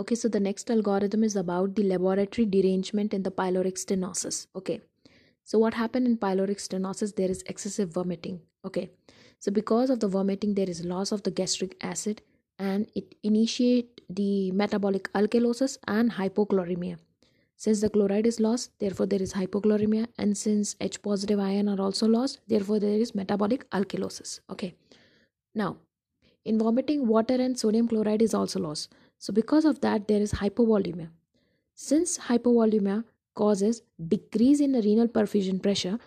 Okay, so the next algorithm is about the laboratory derangement in the pyloric stenosis. Okay, so what happened in pyloric stenosis? There is excessive vomiting. Okay, so because of the vomiting, there is loss of the gastric acid and it initiate the metabolic alkalosis and hypochloremia. Since the chloride is lost, therefore there is hypochloremia, and since H positive ion are also lost, therefore there is metabolic alkalosis. Okay, now in vomiting, water and sodium chloride is also lost. So, because of that, there is hypovolemia. Since hypovolemia causes decrease in renal perfusion pressure,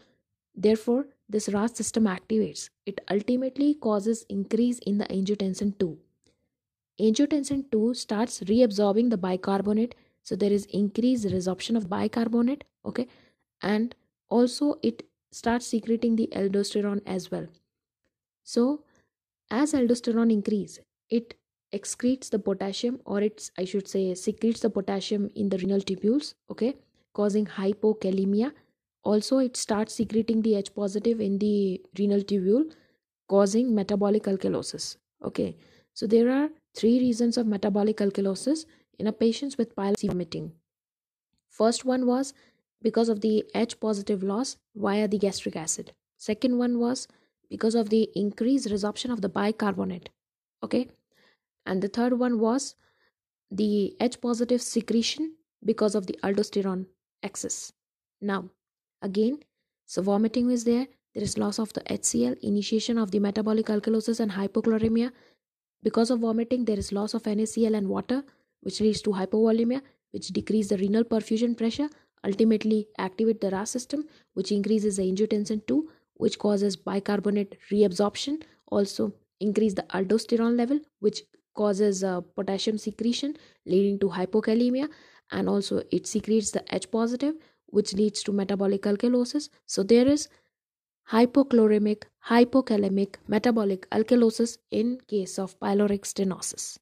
therefore, this RAS system activates. It ultimately causes increase in the angiotensin 2. Angiotensin 2 starts reabsorbing the bicarbonate, so there is increased resorption of bicarbonate, okay, and also it starts secreting the aldosterone as well. So, as aldosterone increase, it excretes the potassium or it's i should say secretes the potassium in the renal tubules okay causing hypokalemia. Also it starts secreting the h positive in the renal tubule causing metabolic alkalosis okay. So there are three reasons of metabolic alkalosis in a patients with pyloric vomiting. First one was because of the h positive loss via the gastric acid. Second one was because of the increased resorption of the bicarbonate okay and the third one was the H positive secretion because of the aldosterone excess. Now, again, so vomiting is there, there is loss of the HCl, initiation of the metabolic alkalosis and hypochloremia. Because of vomiting, there is loss of NaCl and water, which leads to hypovolemia, which decrease the renal perfusion pressure, ultimately activate the RAS system, which increases the angiotensin 2, which causes bicarbonate reabsorption, also increase the aldosterone level, which causes uh, potassium secretion leading to hypokalemia and also it secretes the H positive which leads to metabolic alkalosis. So there is hypochloremic, hypokalemic, metabolic alkalosis in case of pyloric stenosis.